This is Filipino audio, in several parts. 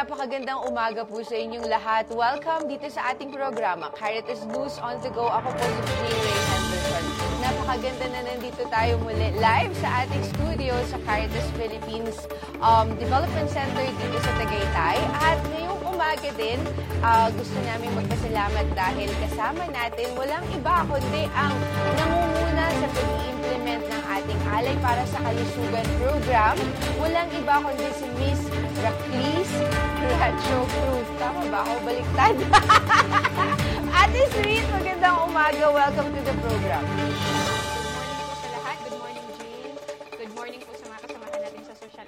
Napakagandang umaga po sa inyong lahat. Welcome dito sa ating programa, Caritas News on the Go. Ako po si Ray Henderson. Napakaganda na nandito tayo muli live sa ating studio sa Caritas Philippines um, Development Center dito sa Tagaytay. At ngayong umaga din, uh, gusto namin magpasalamat dahil kasama natin walang iba kundi ang nangunguna sa pag-implement ng ating Alay para sa Kalusugan program. Walang iba kundi si Miss Raklis Racho Cruz. Tama ba ako? Baliktad. Ate Sweet, magandang umaga. Welcome to the program.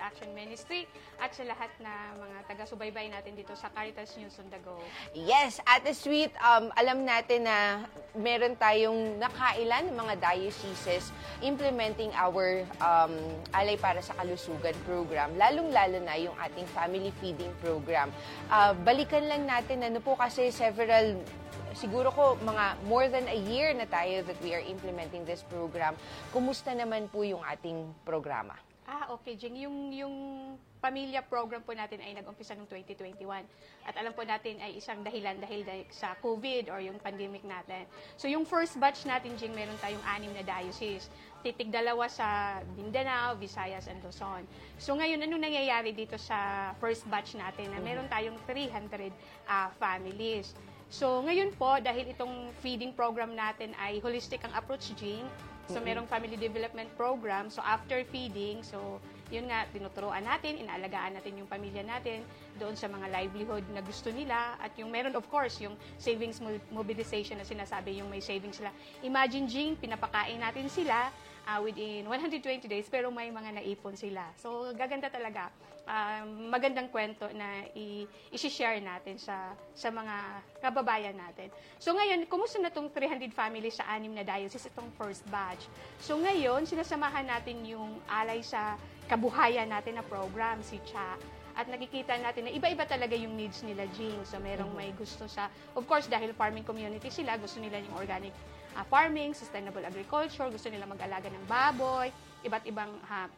Action Ministry at sa lahat na mga taga-subaybay natin dito sa Caritas News on the Go. Yes, Ate Sweet, um, alam natin na meron tayong nakailan ng mga dioceses implementing our um, Alay para sa Kalusugan program, lalong-lalo na yung ating family feeding program. Uh, balikan lang natin, ano po kasi several siguro ko mga more than a year na tayo that we are implementing this program. Kumusta naman po yung ating programa? Ah, okay, Jing. Yung, yung pamilya program po natin ay nag-umpisa noong 2021. At alam po natin ay isang dahilan dahil sa COVID or yung pandemic natin. So yung first batch natin, Jing, meron tayong anim na diocese. Titig dalawa sa Mindanao, Visayas, and Luzon. So ngayon, ano nangyayari dito sa first batch natin na meron tayong 300 uh, families. So ngayon po, dahil itong feeding program natin ay holistic ang approach, Jing, So, merong family development program. So, after feeding, so, yun nga, tinuturuan natin, inaalagaan natin yung pamilya natin doon sa mga livelihood na gusto nila. At yung meron, of course, yung savings mobilization na sinasabi, yung may savings sila. Imagine, Jing, pinapakain natin sila uh, within 120 days, pero may mga naipon sila. So, gaganda talaga. Uh, magandang kwento na i- share natin sa sa mga kababayan natin. So ngayon, kumusta na itong 300 families sa anim na diocese, itong first batch? So ngayon, sinasamahan natin yung alay sa kabuhayan natin na program, si CHA at nakikita natin na iba-iba talaga yung needs nila, Jing. So, merong may gusto sa, of course, dahil farming community sila, gusto nila yung organic uh, farming, sustainable agriculture, gusto nila mag-alaga ng baboy, iba't ibang uh,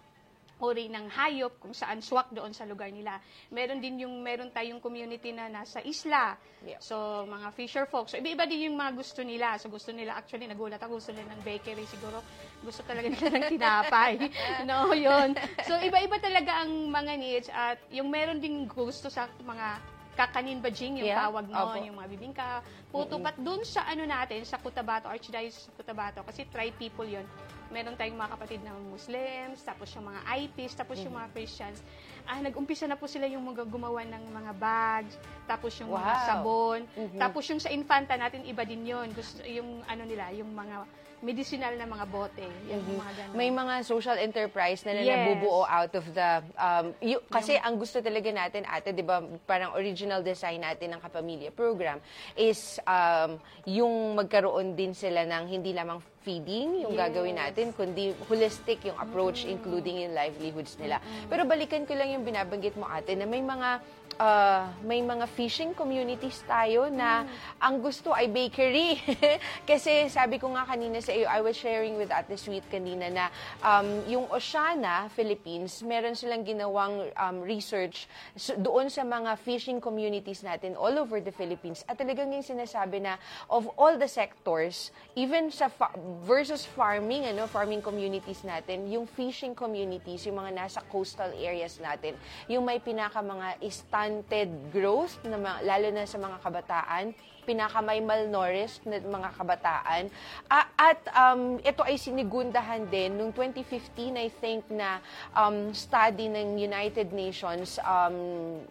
uri ng hayop kung saan swak doon sa lugar nila. Meron din yung meron tayong community na nasa isla. Yeah. So mga fisher folks. So iba-iba din yung mga gusto nila. So gusto nila actually nagulat ako gusto nila ng bakery siguro. Gusto talaga nila ng tinapay. no, yun. So iba-iba talaga ang mga needs at yung meron din gusto sa mga kakanin bajing, yung Yeah. tawag noon, Opo. yung mga bibingka, puto, pat dun sa ano natin, sa Cotabato, Archdiocese of Cotabato, kasi tribe people yon meron tayong mga kapatid na Muslims, tapos yung mga IPs, tapos yung mga Christians. Ah, nag-umpisa na po sila yung mga gumawa ng mga bags, tapos yung mga Wow. sabon, tapos yung sa infanta natin, iba din yon Gusto, yung ano nila, yung mga medicinal na mga bote. Yung mga ganun. May mga social enterprise na, na Yes. nabubuo out of the um yu- kasi ang gusto talaga natin ate 'di ba parang original design natin ng kapamilya program is um yung magkaroon din sila ng hindi lamang feeding yung Yes. gagawin natin kundi holistic yung approach including yung livelihoods nila. Pero balikan ko lang yung binabanggit mo ate na may mga uh, may mga fishing communities tayo na ang gusto ay bakery. Kasi sabi ko nga kanina sa iyo, I was sharing with Ate Sweet kanina na um, yung Oceana, Philippines, meron silang ginawang um, research so, doon sa mga fishing communities natin all over the Philippines. At talagang yung sinasabi na of all the sectors, even sa fa- versus farming, ano, farming communities natin, yung fishing communities, yung mga nasa coastal areas natin, yung may pinaka mga stunted growth, na mga, lalo na sa mga kabataan, pinaka may malnourished na mga kabataan. A- at um, ito ay sinigundahan din noong 2015, I think, na um, study ng United Nations um,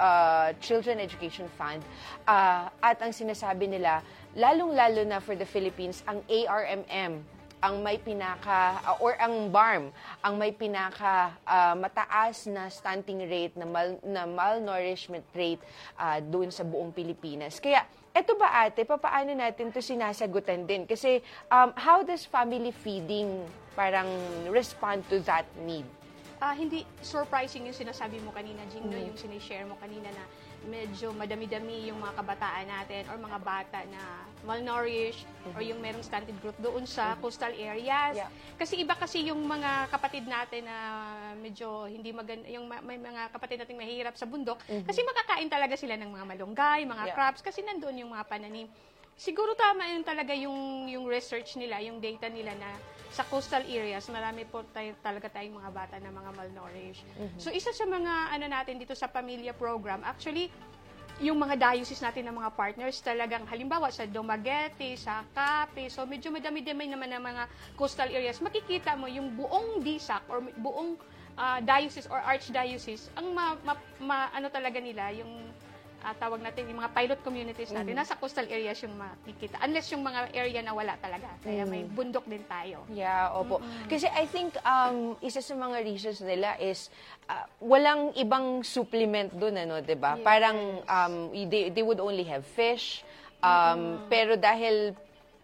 uh, Children Education Fund. Uh, at ang sinasabi nila, lalong-lalo na for the Philippines, ang ARMM ang may pinaka uh, or ang BARM ang may pinaka uh, mataas na stunting rate na, mal, na malnourishment rate uh, doon sa buong Pilipinas. Kaya eto ba ate, papaano natin to sinasagutan din? Kasi um, how does family feeding parang respond to that need? Ah, hindi surprising yung sinasabi mo kanina, Jing, no? yung sinishare mo kanina na medyo madami-dami yung mga kabataan natin or mga bata na malnourished or yung merong stunted growth doon sa coastal areas. Yeah. Kasi iba kasi yung mga kapatid natin na medyo hindi maganda, yung ma- may mga kapatid natin mahirap sa bundok kasi makakain talaga sila ng mga malunggay, mga Yeah. crops kasi nandoon yung mga pananim. Siguro tama yun talaga yung yung research nila, yung data nila na sa coastal areas, marami po tayo, talaga tayong mga bata na mga malnourished. So isa sa mga ano natin dito sa pamilya program, actually yung mga diocese natin ng mga partners talagang halimbawa sa Dumaguete, sa Cape, so medyo madami-dami naman ng mga coastal areas, makikita mo yung buong DSAC or buong ah, diocese or archdiocese, ang ma, ma- ma- ano talaga nila, yung ah, tawag natin, yung mga pilot communities natin, nasa coastal areas yung makikita. Unless yung mga area na wala talaga. Kaya may bundok din tayo. Yeah, opo. Kasi I think um, isa sa mga reasons nila is uh, walang ibang supplement doon, ano, 'di ba? Yes. Parang um, they, they would only have fish. Um, Pero dahil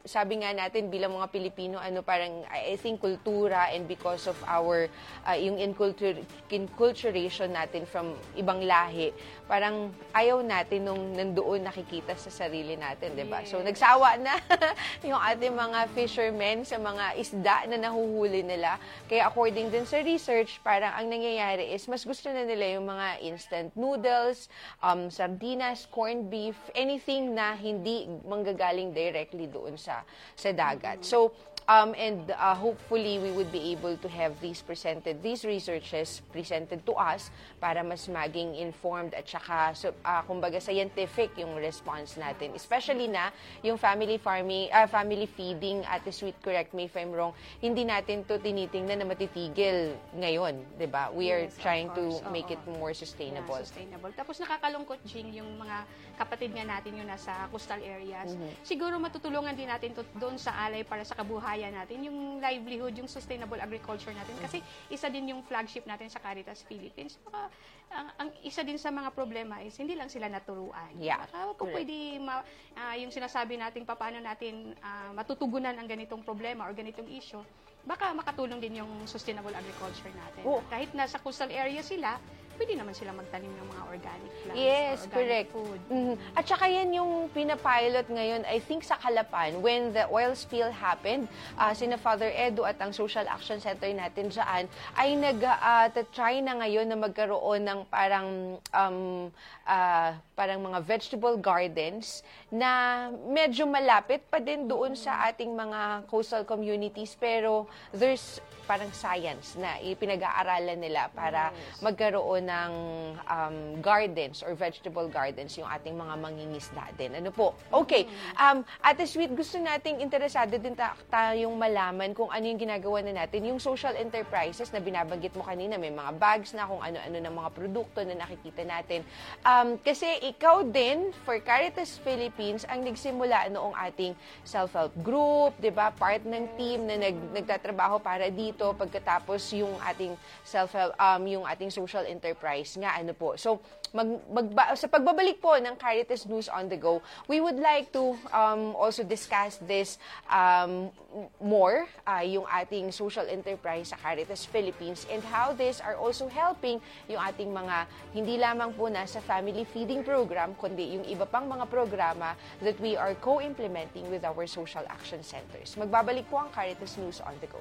sabi nga natin bilang mga Pilipino, ano parang I think kultura and because of our uh, yung incultur inculturation natin from ibang lahi, parang ayaw natin nung nandoon nakikita sa sarili natin, 'di ba? So nagsawa na yung ating mga fishermen sa mga isda na nahuhuli nila. Kaya according din sa research, parang ang nangyayari is mas gusto na nila yung mga instant noodles, um, sardinas, corned beef, anything na hindi manggagaling directly doon sa sa dagat. So Um, and uh, hopefully, we would be able to have these presented, these researches presented to us para mas maging informed at saka, so, uh, kumbaga, scientific yung response natin. Especially na yung family farming, uh, family feeding, at Sweet, correct me if I'm wrong, hindi natin to tinitingnan na matitigil ngayon, di ba? We are Yes, trying to course. make Oo. it more sustainable. Yeah, sustainable. Tapos nakakalungkot, Jing, yung mga kapatid nga natin yung nasa coastal areas. Mm-hmm. Siguro matutulungan din natin to, doon sa alay para sa kabuhayan natin, yung livelihood, yung sustainable agriculture natin. Kasi isa din yung flagship natin sa Caritas Philippines. Baka, ang, ang isa din sa mga problema is hindi lang sila naturuan. Yeah, Baka kung pwede ma, ah, yung sinasabi natin paano natin ah, matutugunan ang ganitong problema or ganitong issue, baka makatulong din yung sustainable agriculture natin. Oo. Kahit nasa coastal area sila, pwede naman sila magtanim ng mga organic plants Yes, or organic correct. food. Mhm. At saka yan yung pinapilot ngayon, I think sa Kalapan, when the oil spill happened, uh, sina Father Edu at ang Social Action Center natin dyan, ay nag-try na ngayon na magkaroon ng parang, um, ah, parang mga vegetable gardens na medyo malapit pa din doon sa ating mga coastal communities, pero there's parang science na ipinag-aaralan nila para magkaroon ng um, gardens or vegetable gardens yung ating mga mangingisda din. Ano po? Okay. Um, Ate Sweet, gusto nating interesado din ta- tayong malaman kung ano yung ginagawa na natin. Yung social enterprises na binabanggit mo kanina, may mga bags na kung ano-ano ng mga produkto na nakikita natin. Um, kasi ikaw din, for Caritas Philippines, ang nagsimula noong ating self-help group, di ba? Part ng team na nag, nagtatrabaho para dito pagkatapos yung ating self-help, um, yung ating social enterprise nga, ano po. So, mag, magba- sa pagbabalik po ng Caritas News on the Go, we would like to um, also discuss this um, more, uh, yung ating social enterprise sa Caritas Philippines and how this are also helping yung ating mga hindi lamang po nasa family feeding program, kundi yung iba pang mga programa that we are co-implementing with our social action centers. Magbabalik po ang Caritas News on the Go.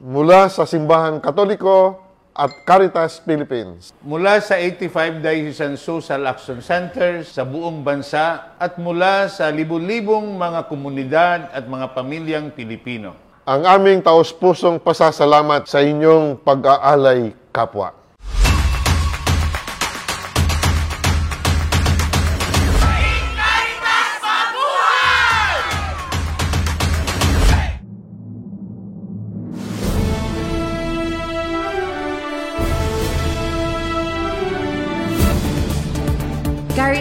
Mula sa Simbahan Katoliko at Caritas Philippines. mula sa 85 Diocesan Social Action Centers sa buong bansa at mula sa libu-libong mga komunidad at mga pamilyang Pilipino. Ang aming taos-pusong pasasalamat sa inyong pag-aalay kapwa.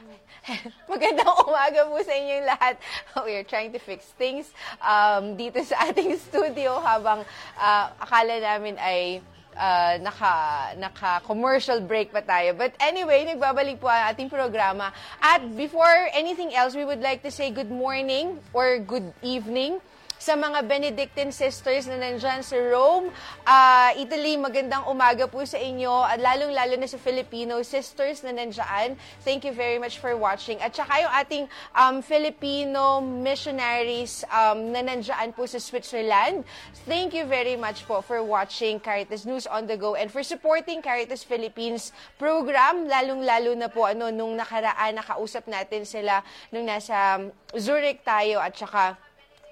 Magandang umaga po sa inyong lahat. We are trying to fix things um, dito sa ating studio habang ah, akala namin ay ah, naka, naka-commercial break pa tayo. But anyway, nagbabalik po ang ating programa. At before anything else, we would like to say good morning or good evening sa mga Benedictine sisters na nandyan sa Rome, ah, Italy, magandang umaga po sa inyo at lalong-lalo na sa Filipino sisters na nandyan. Thank you very much for watching. At saka yung ating um, Filipino missionaries um, na nandyan po sa Switzerland. Thank you very much po for watching Caritas News on the Go and for supporting Caritas Philippines program, lalong-lalo na po ano, nung nakaraan, nakausap natin sila nung nasa um, Zurich tayo at saka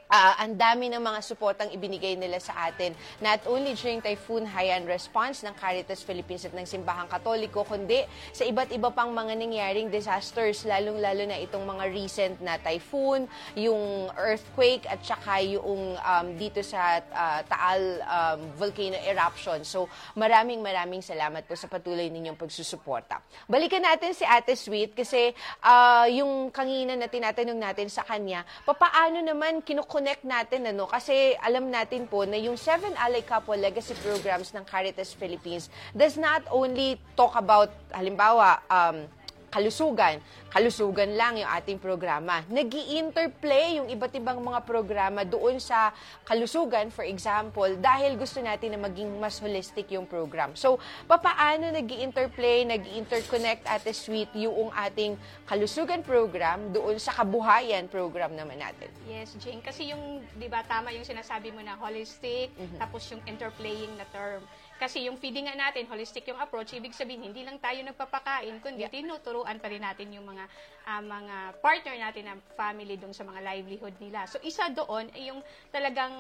Ah, ang dami ng mga suportang ibinigay nila sa atin. Not only during Typhoon Haiyan response ng Caritas Philippines at ng Simbahang Katoliko, kundi sa iba't iba pang mga nangyaring disasters, lalong-lalo na itong mga recent na typhoon, yung earthquake, at saka yung um, dito sa ah, Taal um, volcano eruption. So, maraming maraming salamat po sa patuloy ninyong pagsusuporta. Balikan natin si Ate Sweet kasi ah, yung kanina na tinatanong natin sa kanya, papaano naman kinukonnect natin ano kasi alam natin po na yung Seven Alay Couple Legacy Programs ng Caritas Philippines does not only talk about halimbawa um, kalusugan. Kalusugan lang yung ating programa. nag interplay yung iba't ibang mga programa doon sa kalusugan, for example, dahil gusto natin na maging mas holistic yung program. So, papaano nag interplay nag interconnect Ate Sweet yung ating kalusugan program doon sa kabuhayan program naman natin? Yes, Jane. Kasi yung, di ba, tama yung sinasabi mo na holistic, tapos yung interplaying na term. Kasi yung feeding nga natin, holistic yung approach, ibig sabihin, hindi lang tayo nagpapakain, kundi tinuturuan pa rin natin yung mga ah, mga partner natin na family doon sa mga livelihood nila. So, isa doon ay yung talagang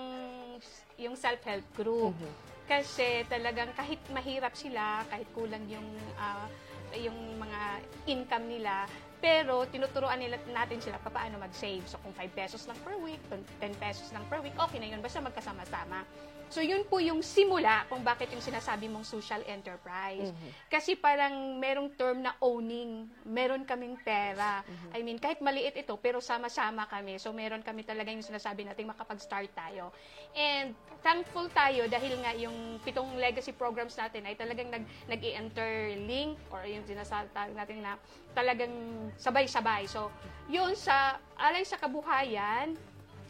yung self-help group. Kasi talagang kahit mahirap sila, kahit kulang yung ah, yung mga income nila, pero tinuturuan nila natin sila paano mag-save. So kung 5 pesos lang per week, 10 pesos lang per week, okay na yun. Basta magkasama-sama. So yun po yung simula kung bakit yung sinasabi mong social enterprise. Kasi parang merong term na owning. Meron kaming pera. I mean, kahit maliit ito, pero sama-sama kami. So meron kami talaga yung sinasabi natin makapag-start tayo. And thankful tayo dahil nga yung pitong legacy programs natin ay talagang nag, nag-i-interlink or yung sinasabi natin na talagang sabay-sabay. So, yun sa alay sa kabuhayan,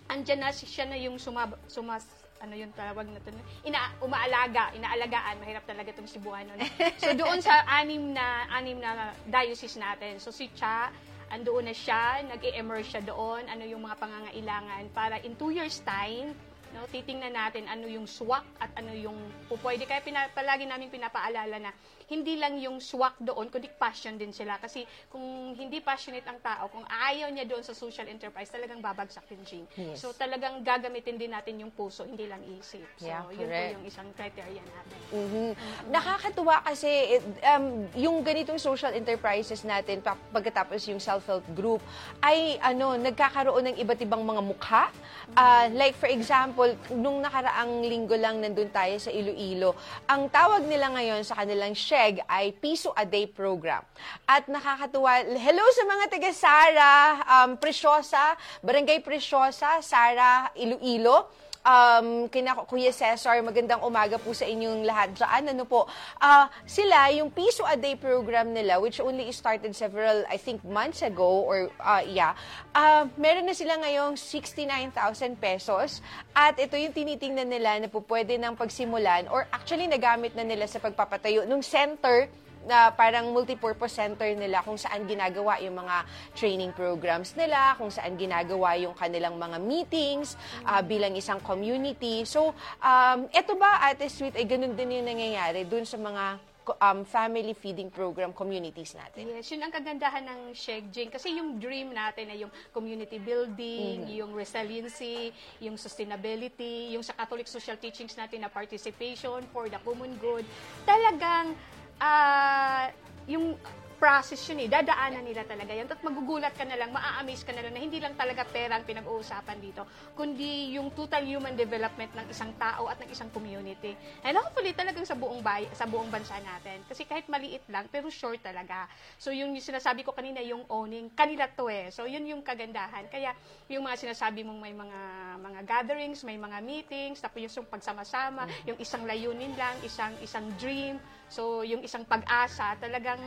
andyan na si- siya na yung sumab, sumas, ano yung tawag na to, ina, umaalaga, inaalagaan, mahirap talaga itong Cebuano. No? So doon sa anim na, anim na diocese natin, so si Cha, andoon na siya, nag-i-emerge siya doon, ano yung mga pangangailangan para in two years time, no, titingnan natin ano yung swak at ano yung pupwede. Kaya pina, palagi namin pinapaalala na hindi lang yung swak doon, kundi passion din sila. Kasi kung hindi passionate ang tao, kung ayaw niya doon sa social enterprise, talagang babagsak yung gene. Yes. So talagang gagamitin din natin yung puso, hindi lang isip. So Yeah, yun po yung isang criteria natin. Mhm. Nakakatuwa kasi um, yung ganitong social enterprises natin pa- pagkatapos yung self-help group ay ano nagkakaroon ng iba't ibang mga mukha. Ah, like for example, nung nakaraang linggo lang nandun tayo sa Iloilo, ang tawag nila ngayon sa kanilang SHEG ay Piso a Day Program. At nakakatuwa, hello sa mga taga Sara, um, Presyosa, Barangay Presyosa, Sara, Iloilo. Um, kina Kuya Cesar, magandang umaga po sa inyong lahat dyan. Ano po, ah, sila, yung Piso a Day program nila, which only started several, I think, months ago, or ah, yeah, ah, meron na sila ngayong 69,000 pesos. At ito yung tinitingnan nila na po pwede ng pagsimulan, or actually nagamit na nila sa pagpapatayo ng center na parang multipurpose center nila kung saan ginagawa yung mga training programs nila, kung saan ginagawa yung kanilang mga meetings ah, bilang isang community. So, um, eto ba, Ate Sweet, ay ganun din yung nangyayari dun sa mga um, family feeding program communities natin? Yes, yun ang kagandahan ng Sheg Jing. Kasi yung dream natin ay yung community building, yung resiliency, yung sustainability, yung sa Catholic social teachings natin na participation for the common good. Talagang, ah, yung process yun eh. Dadaanan nila talaga yan. At magugulat ka na lang, maa-amaze ka na lang na hindi lang talaga pera ang pinag-uusapan dito, kundi yung total human development ng isang tao at ng isang community. And hopefully talagang sa buong bay sa buong bansa natin. Kasi kahit maliit lang, pero sure talaga. So yung, yung sinasabi ko kanina, yung owning, kanila to eh. So yun yung kagandahan. Kaya yung mga sinasabi mong may mga mga gatherings, may mga meetings, tapos yung pagsama-sama, yung isang layunin lang, isang isang dream, So, yung isang pag-asa, talagang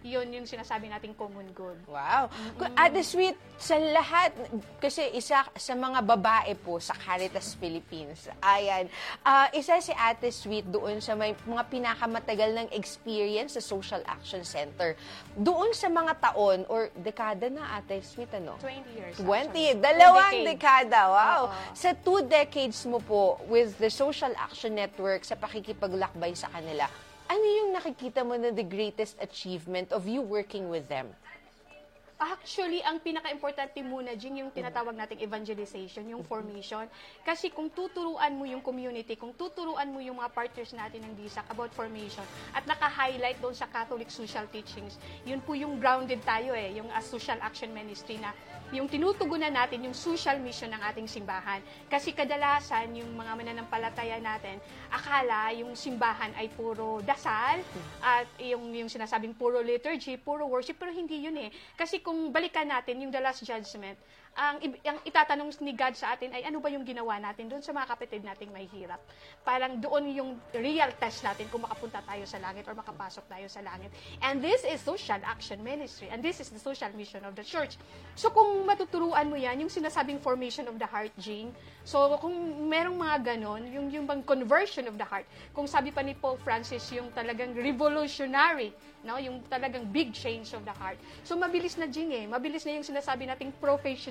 yun yung sinasabi nating common good. Wow. Ate Sweet, sa lahat, kasi isa sa mga babae po sa Caritas Philippines, ayan, ah, isa si Ate Sweet doon sa may mga pinakamatagal ng experience sa Social Action Center. Doon sa mga taon or dekada na Ate Sweet, ano? 20 years. 20, actually. dalawang dekada. Wow. Oo. Sa two decades mo po with the Social Action Network sa pakikipaglakbay sa kanila, ano yung nakikita mo na the greatest achievement of you working with them? Actually, ang pinaka-importante muna, Jing, yung tinatawag nating evangelization, yung formation. Kasi kung tuturuan mo yung community, kung tuturuan mo yung mga partners natin ng DISAC about formation, at naka-highlight doon sa Catholic social teachings, yun po yung grounded tayo eh, yung as social action ministry na yung tinutugunan natin yung social mission ng ating simbahan. Kasi kadalasan, yung mga mananampalataya natin, akala yung simbahan ay puro dasal at yung, yung sinasabing puro liturgy, puro worship, pero hindi yun eh. Kasi kung balikan natin yung the last judgment, ang, ang itatanong ni God sa atin ay ano ba yung ginawa natin doon sa mga kapatid nating may hirap. Parang doon yung real test natin kung makapunta tayo sa langit or makapasok tayo sa langit. And this is social action ministry. And this is the social mission of the church. So kung matuturuan mo yan, yung sinasabing formation of the heart, Jing, so kung merong mga ganon, yung, yung bang conversion of the heart, kung sabi pa ni Paul Francis, yung talagang revolutionary, no? yung talagang big change of the heart. So mabilis na, Jing eh. Mabilis na yung sinasabi nating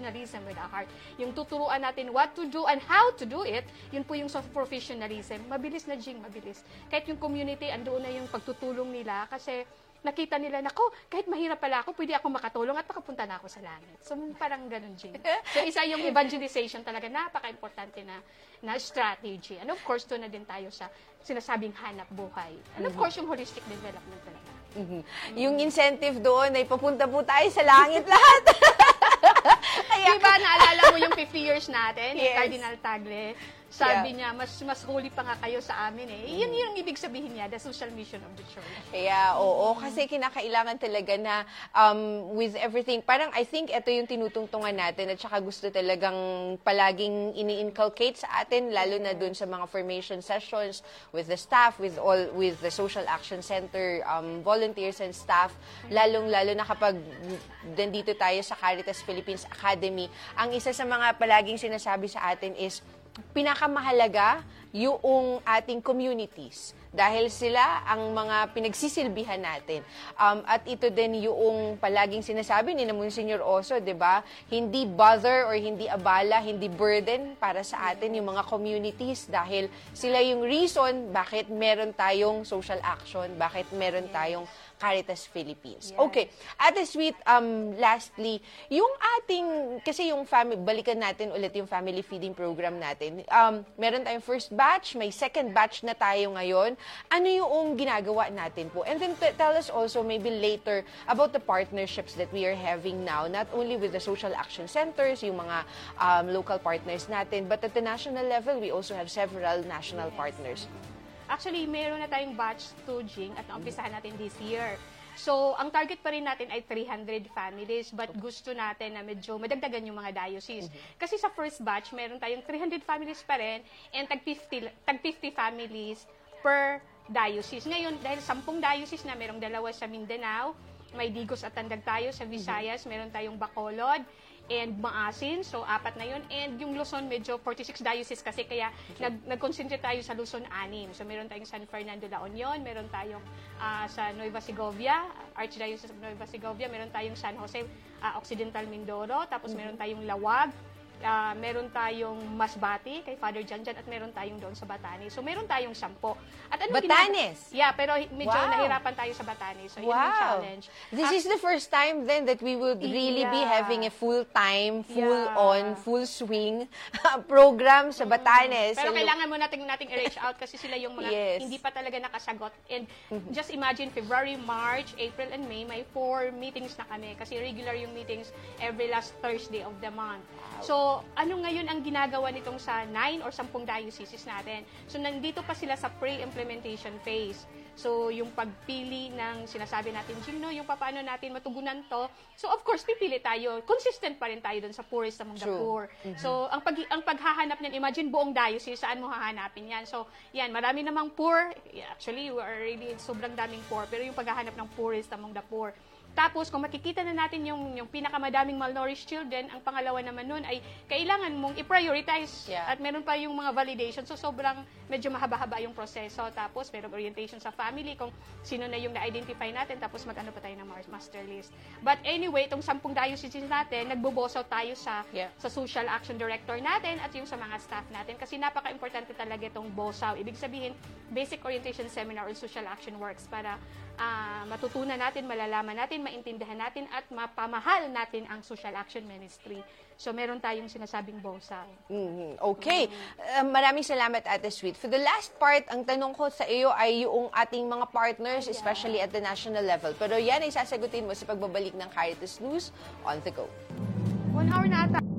professionalism with the heart. Yung tuturuan natin what to do and how to do it, yun po yung sa professionalism. Mabilis na, Jing, mabilis. Kahit yung community, andoon na yung pagtutulong nila kasi nakita nila, nako, kahit mahirap pala ako, pwede ako makatulong at makapunta na ako sa langit. So, parang ganun, Jing. So, isa yung evangelization talaga, napaka-importante na, na strategy. And of course, doon na din tayo sa sinasabing hanap buhay. And of course, yung holistic development talaga. Mhm. Yung incentive doon ay papunta po tayo sa langit lahat. Kaya, Diba, naalala mo yung 50 years natin, ni Yes. Cardinal Tagle? Sabi niya, mas mas holy pa nga kayo sa amin eh. Yun yung ibig sabihin niya, the social mission of the church. Kaya, oo, kasi kinakailangan talaga na um, with everything, parang I think ito yung tinutungtungan natin at saka gusto talagang palaging ini-inculcate sa atin, lalo na dun sa mga formation sessions with the staff, with all, with the Social Action Center um, volunteers and staff, lalong-lalo na kapag nandito tayo sa Caritas Philippines Academy, ang isa sa mga palaging sinasabi sa atin is, pinakamahalaga yung ating communities dahil sila ang mga pinagsisilbihan natin. Um, at ito din yung palaging sinasabi ni na Monsignor Oso, 'di ba? Hindi bother or hindi abala, hindi burden para sa atin yung mga communities dahil sila yung reason bakit meron tayong social action, bakit meron tayong Caritas Philippines. Yes. Okay. Ate Sweet, um, lastly, yung ating, kasi yung family, balikan natin ulit yung family feeding program natin. Um, meron tayong first batch, may second batch na tayo ngayon. Ano yung ginagawa natin po? And then t- tell us also maybe later about the partnerships that we are having now, not only with the social action centers, yung mga um, local partners natin, but at the national level, we also have several national partners. Actually, meron na tayong batch 2, Jing, at naumpisahan natin this year. So, ang target pa rin natin ay 300 families, but gusto natin na medyo madagdagan yung mga diocese. Kasi sa first batch, meron tayong 300 families pa rin and tag 50, tag 50 families per diocese. Ngayon, dahil 10 diocese na, merong dalawa sa Mindanao, may Digos at Tandag tayo sa Visayas, meron tayong Bacolod, and Maasin, so apat na yun. And yung Luzon, medyo 46 diocese kasi kaya nag, nag-concentrate tayo sa Luzon, anim. So meron tayong San Fernando La Union, meron tayong ah, sa Nueva Segovia, Archdiocese of Nueva Segovia, meron tayong San Jose ah, Occidental Mindoro, tapos meron tayong Lawag, ah, meron tayong Masbati kay Father Janjan at meron tayong doon sa Batanes. So meron tayong sampo. At ano Batanes? ginag- yeah, pero medyo Wow. nahirapan tayo sa Batanes. So yun yung challenge. This Ah, is the first time then that we would really be Yeah. having a full-time, Yeah. full-on, full swing program sa Batanes. Pero So, kailangan mo nating nating i-reach out kasi sila yung mga Yes. hindi pa talaga nakasagot. And just imagine February, March, April, and May, may four meetings na kami kasi regular yung meetings every last Thursday of the month. So, ano ngayon ang ginagawa nitong sa 9 or 10 dioceses natin? So, nandito pa sila sa pre-implementation phase. So, yung pagpili ng sinasabi natin, Gino, yung paano natin matugunan to. So, of course, pipili tayo. Consistent pa rin tayo dun sa poorest among the True. poor. So, ang pag ang paghahanap niyan, imagine buong diocese, saan mo hahanapin yan? So, yan, marami namang poor. Actually, we are really sobrang daming poor. Pero yung paghahanap ng poorest among the poor. Tapos, kung makikita na natin yung, yung pinakamadaming malnourished children, ang pangalawa naman nun ay kailangan mong i-prioritize. Yeah. At meron pa yung mga validation. So, sobrang medyo mahaba-haba yung proseso. Tapos, meron orientation sa family kung sino na yung na-identify natin. Tapos, mag-ano pa tayo ng master list. But anyway, itong sampung dioceses natin, nagbobosaw tayo sa Yeah. sa social action director natin at yung sa mga staff natin kasi napaka-importante talaga itong BOSAW. Ibig sabihin, Basic Orientation Seminar or Social Action Works para ah, matutunan natin, malalaman natin, maintindihan natin at mapamahal natin ang Social Action Ministry. So, meron tayong sinasabing BOSAW. Mhm. Okay. Uh, maraming salamat, Ate Sweet. For the last part, ang tanong ko sa iyo ay yung ating mga partners, especially at the national level. Pero yan ay sasagutin mo sa pagbabalik ng Caritas News on the go. One hour na ata.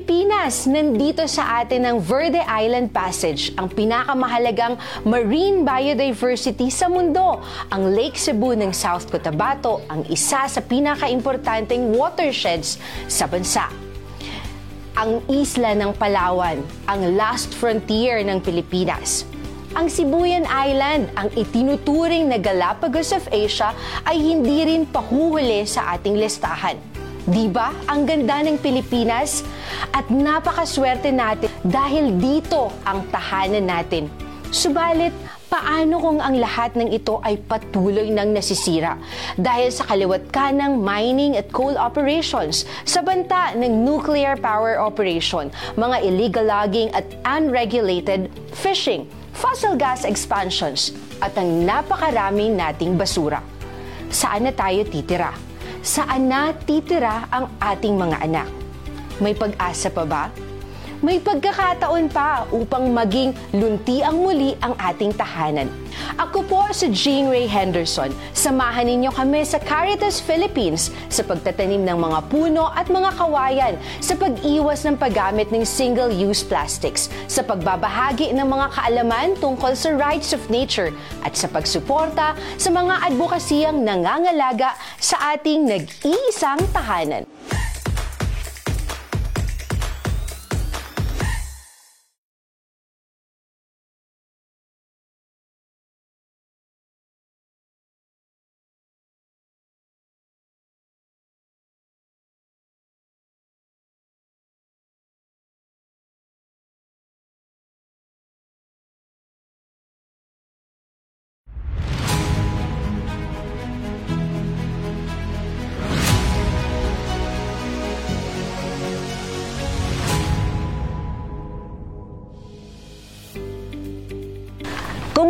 Pilipinas! Nandito sa atin ang Verde Island Passage, ang pinakamahalagang marine biodiversity sa mundo. Ang Lake Cebu ng South Cotabato, ang isa sa pinakaimportanteng watersheds sa bansa. Ang isla ng Palawan, ang last frontier ng Pilipinas. Ang Sibuyan Island, ang itinuturing na Galapagos of Asia, ay hindi rin pahuhuli sa ating listahan. Di ba? Ang ganda ng Pilipinas at napakaswerte natin dahil dito ang tahanan natin. Subalit, paano kung ang lahat ng ito ay patuloy nang nasisira dahil sa kaliwat ka ng mining at coal operations, sa banta ng nuclear power operation, mga illegal logging at unregulated fishing, fossil gas expansions, at ang napakaraming nating basura. Saan na tayo titira? Saan na titira ang ating mga anak? May pag-asa pa ba? May pagkakataon pa upang maging luntiang muli ang ating tahanan. Ako po si Jean Ray Henderson. Samahan ninyo kami sa Caritas Philippines sa pagtatanim ng mga puno at mga kawayan, sa pag-iwas ng paggamit ng single-use plastics, sa pagbabahagi ng mga kaalaman tungkol sa rights of nature, at sa pagsuporta sa mga advokasiyang nangangalaga sa ating nag-iisang tahanan.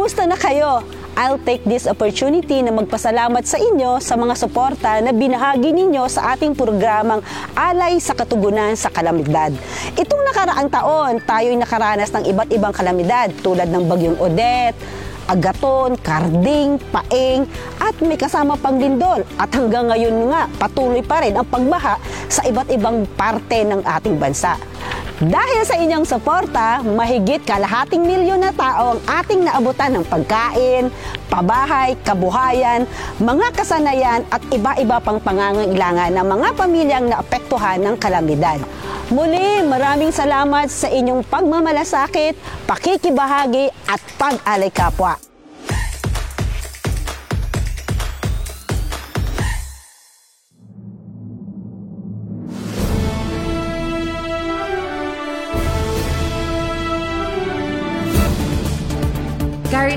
Kumusta na kayo? I'll take this opportunity na magpasalamat sa inyo sa mga suporta na binahagi ninyo sa ating programang Alay sa Katugunan sa Kalamidad. Itong nakaraang taon, tayo'y nakaranas ng iba't ibang kalamidad tulad ng Bagyong Odette, agaton, karding, paeng, at may kasama pang lindol. At hanggang ngayon nga, patuloy pa rin ang pagbaha sa iba't ibang parte ng ating bansa. Dahil sa inyong suporta, mahigit kalahating milyon na tao ang ating naabutan ng pagkain, pabahay, kabuhayan, mga kasanayan at iba-iba pang pangangailangan ng mga pamilyang naapektuhan ng kalamidad. Muli, maraming salamat sa inyong pagmamalasakit, pakikibahagi at pag-alay kapwa.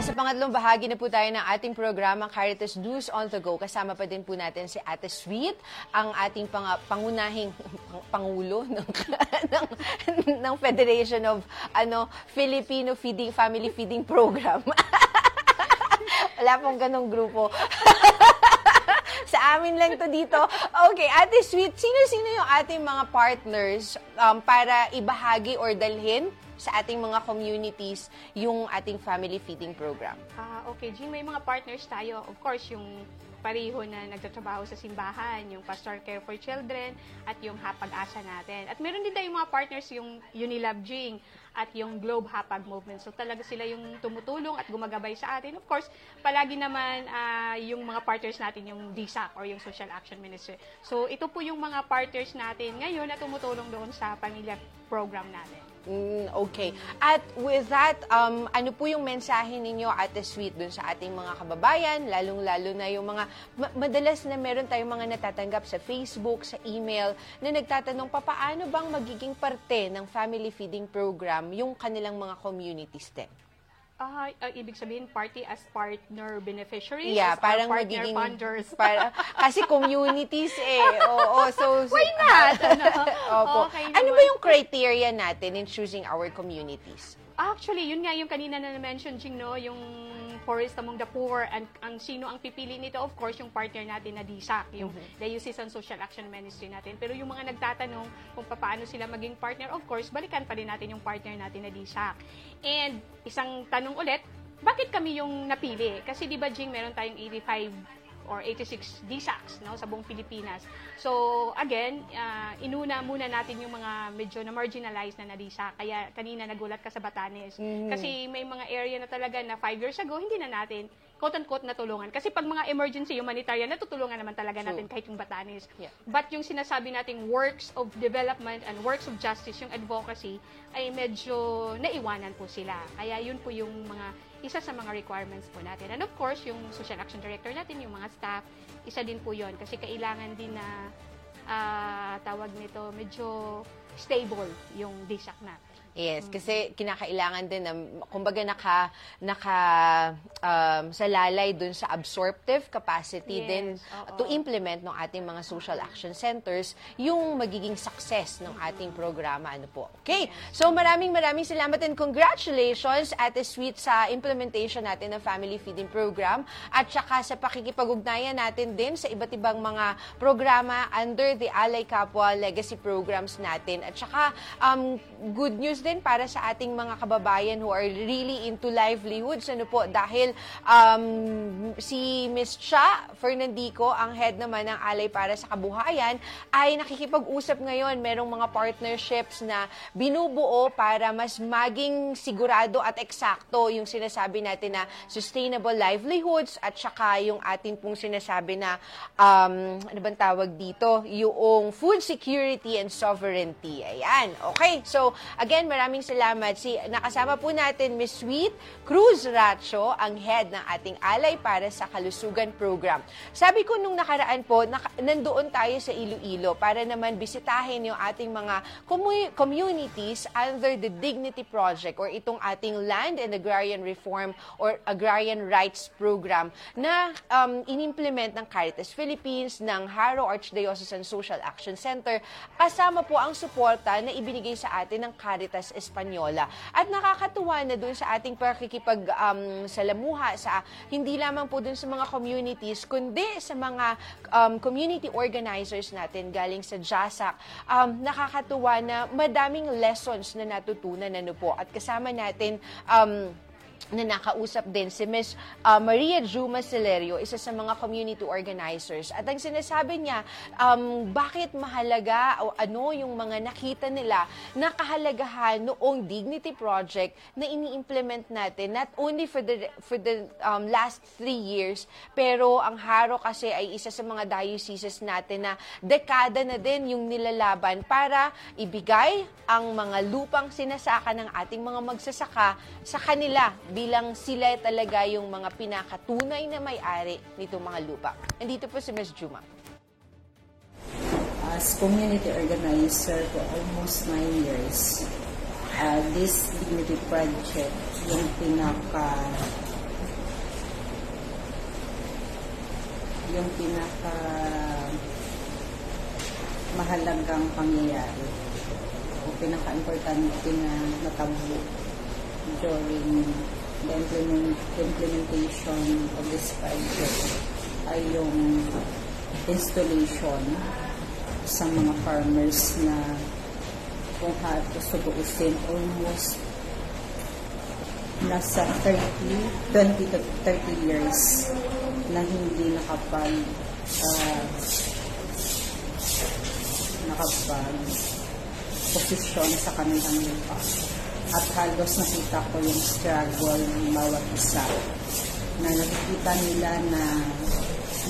Nasa pangatlong bahagi na po tayo ng ating programa Caritas News on the Go. Kasama pa din po natin si Ate Sweet, ang ating pang, pangunahing pang- pangulo ng, ng, ng Federation of ano Filipino Feeding Family Feeding Program. Wala pong ganong grupo. Sa amin lang to dito. Okay, Ate Sweet, sino-sino yung ating mga partners um, para ibahagi or dalhin sa ating mga communities yung ating family feeding program? Ah, okay, Jean, may mga partners tayo. Of course, yung pareho na nagtatrabaho sa simbahan, yung Pastoral Care for Children, at yung Hapag-asa natin. At meron din tayong mga partners, yung Unilab Jing, at yung Globe Hapag Movement. So talaga sila yung tumutulong at gumagabay sa atin. Of course, palagi naman ah, yung mga partners natin, yung DSAC or yung Social Action Ministry. So ito po yung mga partners natin ngayon na tumutulong doon sa pamilya program natin. Mm, okay. At with that, um, ano po yung mensahe ninyo, Ate Sweet, dun sa ating mga kababayan, lalong-lalo na yung mga, ma- madalas na meron tayong mga natatanggap sa Facebook, sa email, na nagtatanong, paano bang magiging parte ng family feeding program yung kanilang mga communities din? Ah, ah, ibig sabihin, party as partner beneficiaries? Yeah, parang partner magiging... funders. Para, kasi communities eh. Oo, so, so, Why not? Ano? Opo. Okay ano ba yung criteria natin in choosing our communities? Actually, yun nga yung kanina na na-mention, Jing, no? Yung Forest Among the Poor, and ang sino ang pipili nito, of course, yung partner natin na DSAC, yung Diocesan Social Action Ministry natin. Pero yung mga nagtatanong kung paano sila maging partner, of course, balikan pa rin natin yung partner natin na DSAC. And isang tanong ulit, bakit kami yung napili? Kasi di ba, Jing, meron tayong 85 or 86 DSACs no, sa buong Pilipinas. So, again, ah, inuna muna natin yung mga medyo na marginalized na na DSAC. Kaya kanina nagulat ka sa Batanes. Kasi may mga area na talaga na 5 years ago, hindi na natin quote-unquote natulungan. Kasi pag mga emergency humanitarian, natutulungan naman talaga natin kahit yung Batanes. Yeah. But yung sinasabi nating works of development and works of justice, yung advocacy, ay medyo naiwanan po sila. Kaya yun po yung mga isa sa mga requirements po natin. And of course, yung social action director natin, yung mga staff, isa din po yon kasi kailangan din na ah, tawag nito, medyo stable yung DSAC natin. Yes, kasi kinakailangan din na kumbaga naka naka um, sa lalay dun sa absorptive capacity Yes, din oo. to implement ng ating mga social action centers yung magiging success ng ating programa ano po. Okay. So maraming maraming salamat and congratulations Ate Sweet sa implementation natin ng family feeding program at saka sa pakikipag-ugnayan natin din sa iba't ibang mga programa under the Alay Kapwa legacy programs natin at saka um, good news din para sa ating mga kababayan who are really into livelihoods. Ano po, dahil um, si Ms. Cha Fernandico, ang head naman ng Alay para sa Kabuhayan, ay nakikipag-usap ngayon. Merong mga partnerships na binubuo para mas maging sigurado at eksakto yung sinasabi natin na sustainable livelihoods at saka yung ating pong sinasabi na um, ano bang tawag dito? Yung food security and sovereignty. Ayan. Okay. So, again, maraming salamat. Si, nakasama po natin Miss Sweet Cruz Racho, ang head ng ating Alay para sa Kalusugan Program. Sabi ko nung nakaraan po, naka, nandoon tayo sa Iloilo para naman bisitahin yung ating mga commu- communities under the Dignity Project or itong ating Land and Agrarian Reform or Agrarian Rights Program na um, inimplement ng Caritas Philippines, ng Haro Archdiocesan Social Action Center, kasama po ang suporta na ibinigay sa atin ng Caritas Española. At nakakatuwa na doon sa ating pakikipag um, salamuha sa hindi lamang po doon sa mga communities, kundi sa mga um, community organizers natin galing sa JASAC, um, nakakatuwa na madaming lessons na natutunan ano po. At kasama natin um, na nakausap din si Miss uh, Maria Juma Celerio, isa sa mga community organizers. At ang sinasabi niya, um, bakit mahalaga o ano yung mga nakita nila na kahalagahan noong Dignity Project na ini-implement natin not only for the for the um, last three years, pero ang Haro kasi ay isa sa mga dioceses natin na dekada na din yung nilalaban para ibigay ang mga lupang sinasaka ng ating mga magsasaka sa kanila bilang sila talaga yung mga pinakatunay na may-ari nitong mga lupa. Nandito po si Ms. Juma. as community organizer for almost nine years. Uh, this dignity project, yung pinaka yung pinaka mahalagang pangyayari o pinaka-importante na natabo during the implement, implementation of this project ay yung installation sa mga farmers na kung hatos tubuusin almost nasa 30, 20 to 30 years na hindi nakapag uh, nakapag posisyon sa kanilang lupa. At halos nakita ko yung struggle ng bawat isa na nakikita nila na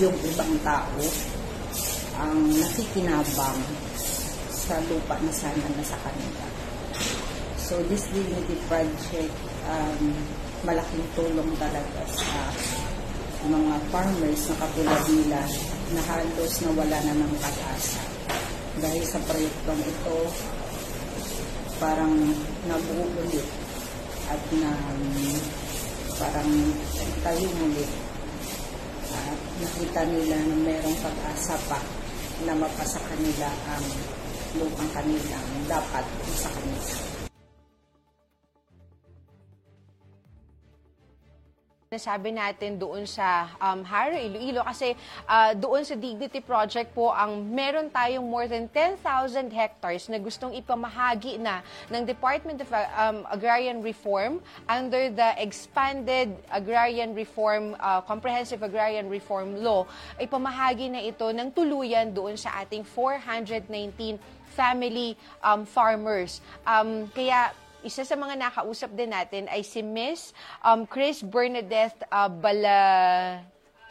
yung ibang tao ang nakikinabang sa lupa na sana nasa kanila. So this Dignity Project, um, malaking tulong talaga sa mga farmers na katulad nila na halos nawala na ng pag-asa. Dahil sa proyektong ito, parang nabuo ulit at na parang tayo ulit at nakita nila na mayroong pag-asa pa na mapasa kanila ang lupang kanilang dapat sa kanila. Nasabi natin doon sa um, Haro, Iloilo kasi uh, doon sa Dignity Project po ang meron tayong more than 10,000 hectares na gustong ipamahagi na ng Department of um, Agrarian Reform under the expanded Agrarian Reform, uh, Comprehensive Agrarian Reform Law. Ipamahagi na ito ng tuluyan doon sa ating 419 family um, farmers. Um, kaya isa sa mga nakausap din natin ay si Miss um, Chris Bernadette uh, Bala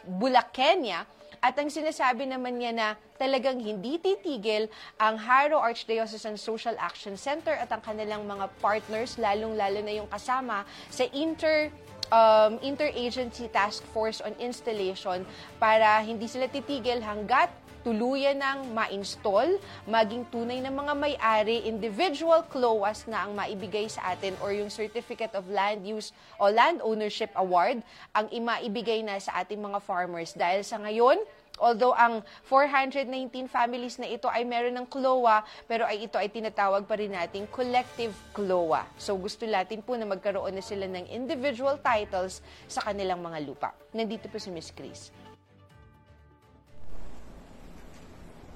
Bulakenya. At ang sinasabi naman niya na talagang hindi titigil ang Haro Archdiocesan Social Action Center at ang kanilang mga partners, lalong-lalo na yung kasama sa inter um, Interagency Task Force on Installation para hindi sila titigil hanggat tuluyan ng ma-install, maging tunay na mga may-ari, individual CLOAS na ang maibigay sa atin or yung Certificate of Land Use o Land Ownership Award ang imaibigay na sa ating mga farmers. Dahil sa ngayon, Although ang 419 families na ito ay meron ng CLOA, pero ay ito ay tinatawag pa rin nating collective CLOA. So gusto natin po na magkaroon na sila ng individual titles sa kanilang mga lupa. Nandito po si Miss Chris.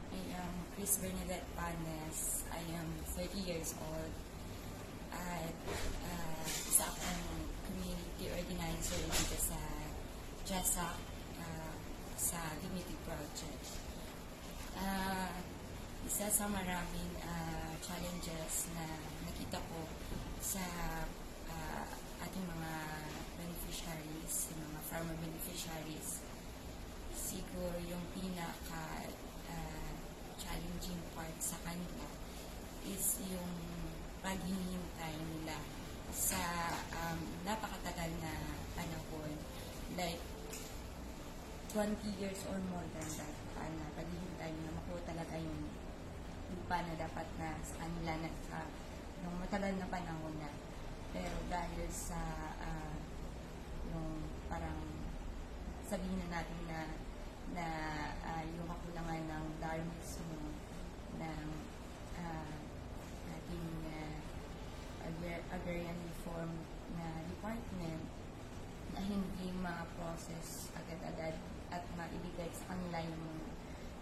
I am Chris Bernadette Panes. I am 30 years old. At uh, isa akong community organizer dito sa JASAC sa Dignity Project. Uh, isa sa maraming uh, challenges na nakita ko sa uh, ating mga beneficiaries, yung mga farmer beneficiaries, siguro yung pinaka uh, challenging part sa kanila is yung paghihintay nila sa um, napakatagal na panahon. Like, 20 years or more than that uh, na paghihintay na makuha talaga yung lupa na dapat na sa kanila na sa nung matagal na panahon na. Pero dahil sa ah, yung parang sabihin na natin na na ah, yung kakulangan ng dharmismo ng ah, ating Agar- agrarian reform na department na hindi ma-process agad-agad at maibigay sa kanila yung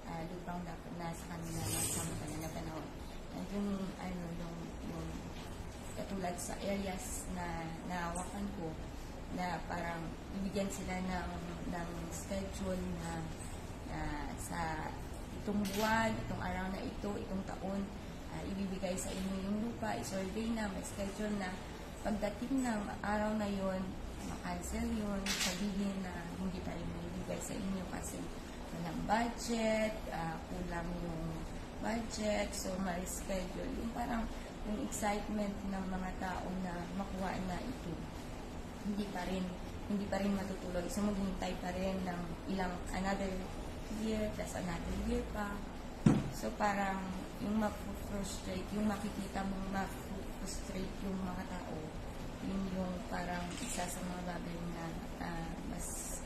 ah, lupang dapat na sa kanila na sa na panahon. And yung, ano, yung, yung katulad sa areas na naawakan ko na parang ibigyan sila ng, ng schedule na, na sa itong buwan, itong araw na ito, itong taon, ah, ibibigay sa inyo yung lupa, i-survey na, may schedule na pagdating ng araw na yon makancel yun, sabihin na hindi tayo bigay sa inyo kasi walang budget, ah, kulang yung budget, so may schedule. Yung parang yung excitement ng mga tao na makuha na ito hindi pa rin hindi pa rin matutuloy. So maghihintay pa rin ng ilang another year, plus another year pa. So parang yung ma-frustrate, yung makikita mong ma-frustrate yung mga tao, yun yung parang isa sa mga bagay na ah, mas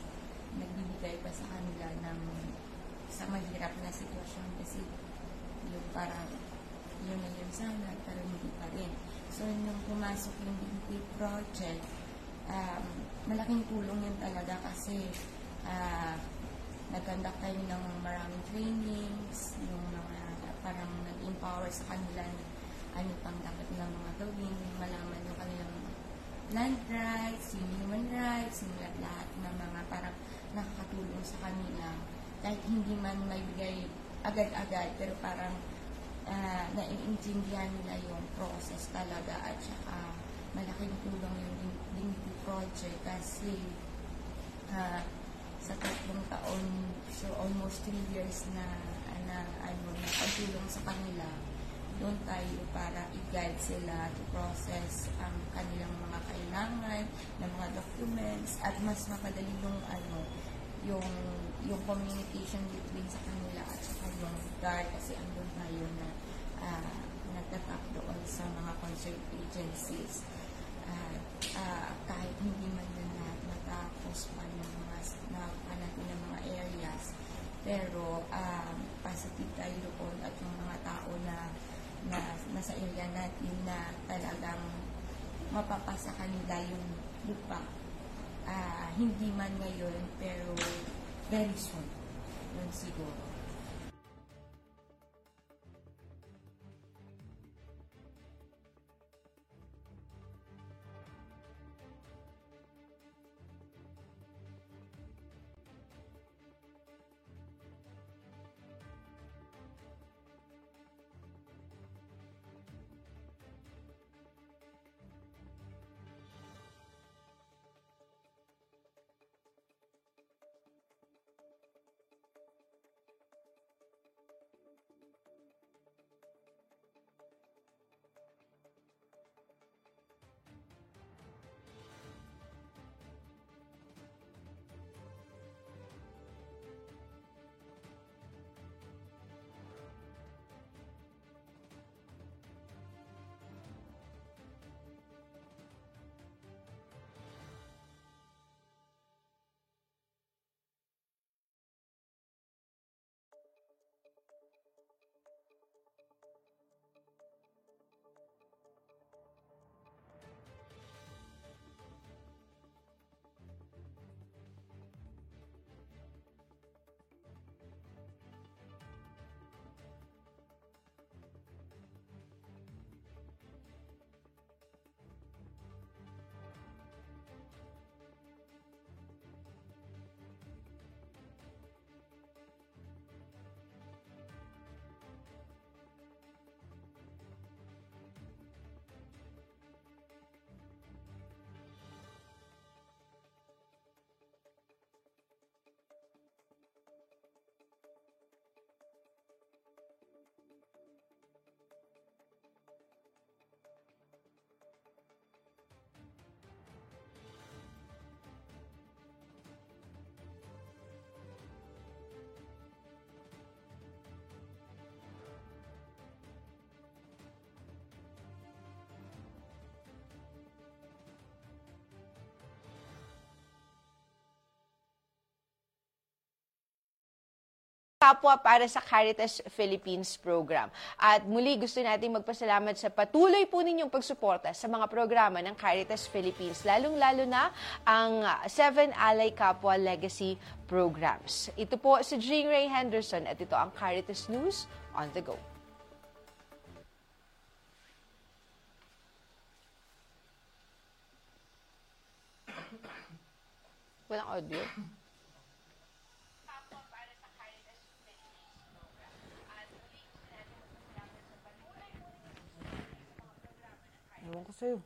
nagbibigay pa sa kanila ng sa mahirap na sitwasyon kasi yung parang yun na yun sana pero hindi pa rin. So nung pumasok yung DP project, um, malaking tulong yun talaga kasi ah, nag-conduct tayo ng maraming trainings, yung mga parang nag-empower sa kanila na ano pang dapat na mga gawin, malaman yung kanilang land rights, yung human rights, yung lahat ng mga parang nakakatulong sa kanila. Kahit hindi man may bigay agad-agad, pero parang uh, naiintindihan nila yung process talaga at saka malaking tulong yung Dignity Project kasi ah, sa tatlong taon, so almost three years na, na ano, na pagtulong sa kanila, doon tayo para i-guide sila to process ang kanilang mga kailangan ng mga documents at mas mapadali yung ano yung yung communication between sa kanila at saka yung guard kasi andun tayo na uh, nagtatap doon sa mga concert agencies. At ah, kahit hindi man na lahat matapos pa yung mga nakuha natin ng mga areas pero um, positive tayo doon at yung mga tao na na nasa area natin na talagang mapapasa kanila yung lupa. Ah, hindi man ngayon, pero very soon. Yun siguro. Kapwa para sa Caritas Philippines program. At muli gusto natin magpasalamat sa patuloy po ninyong pagsuporta sa mga programa ng Caritas Philippines, lalong-lalo na ang Seven Ally Kapwa Legacy programs. Ito po si Jean Ray Henderson at ito ang Caritas News on the go. Walang audio. bom conselho.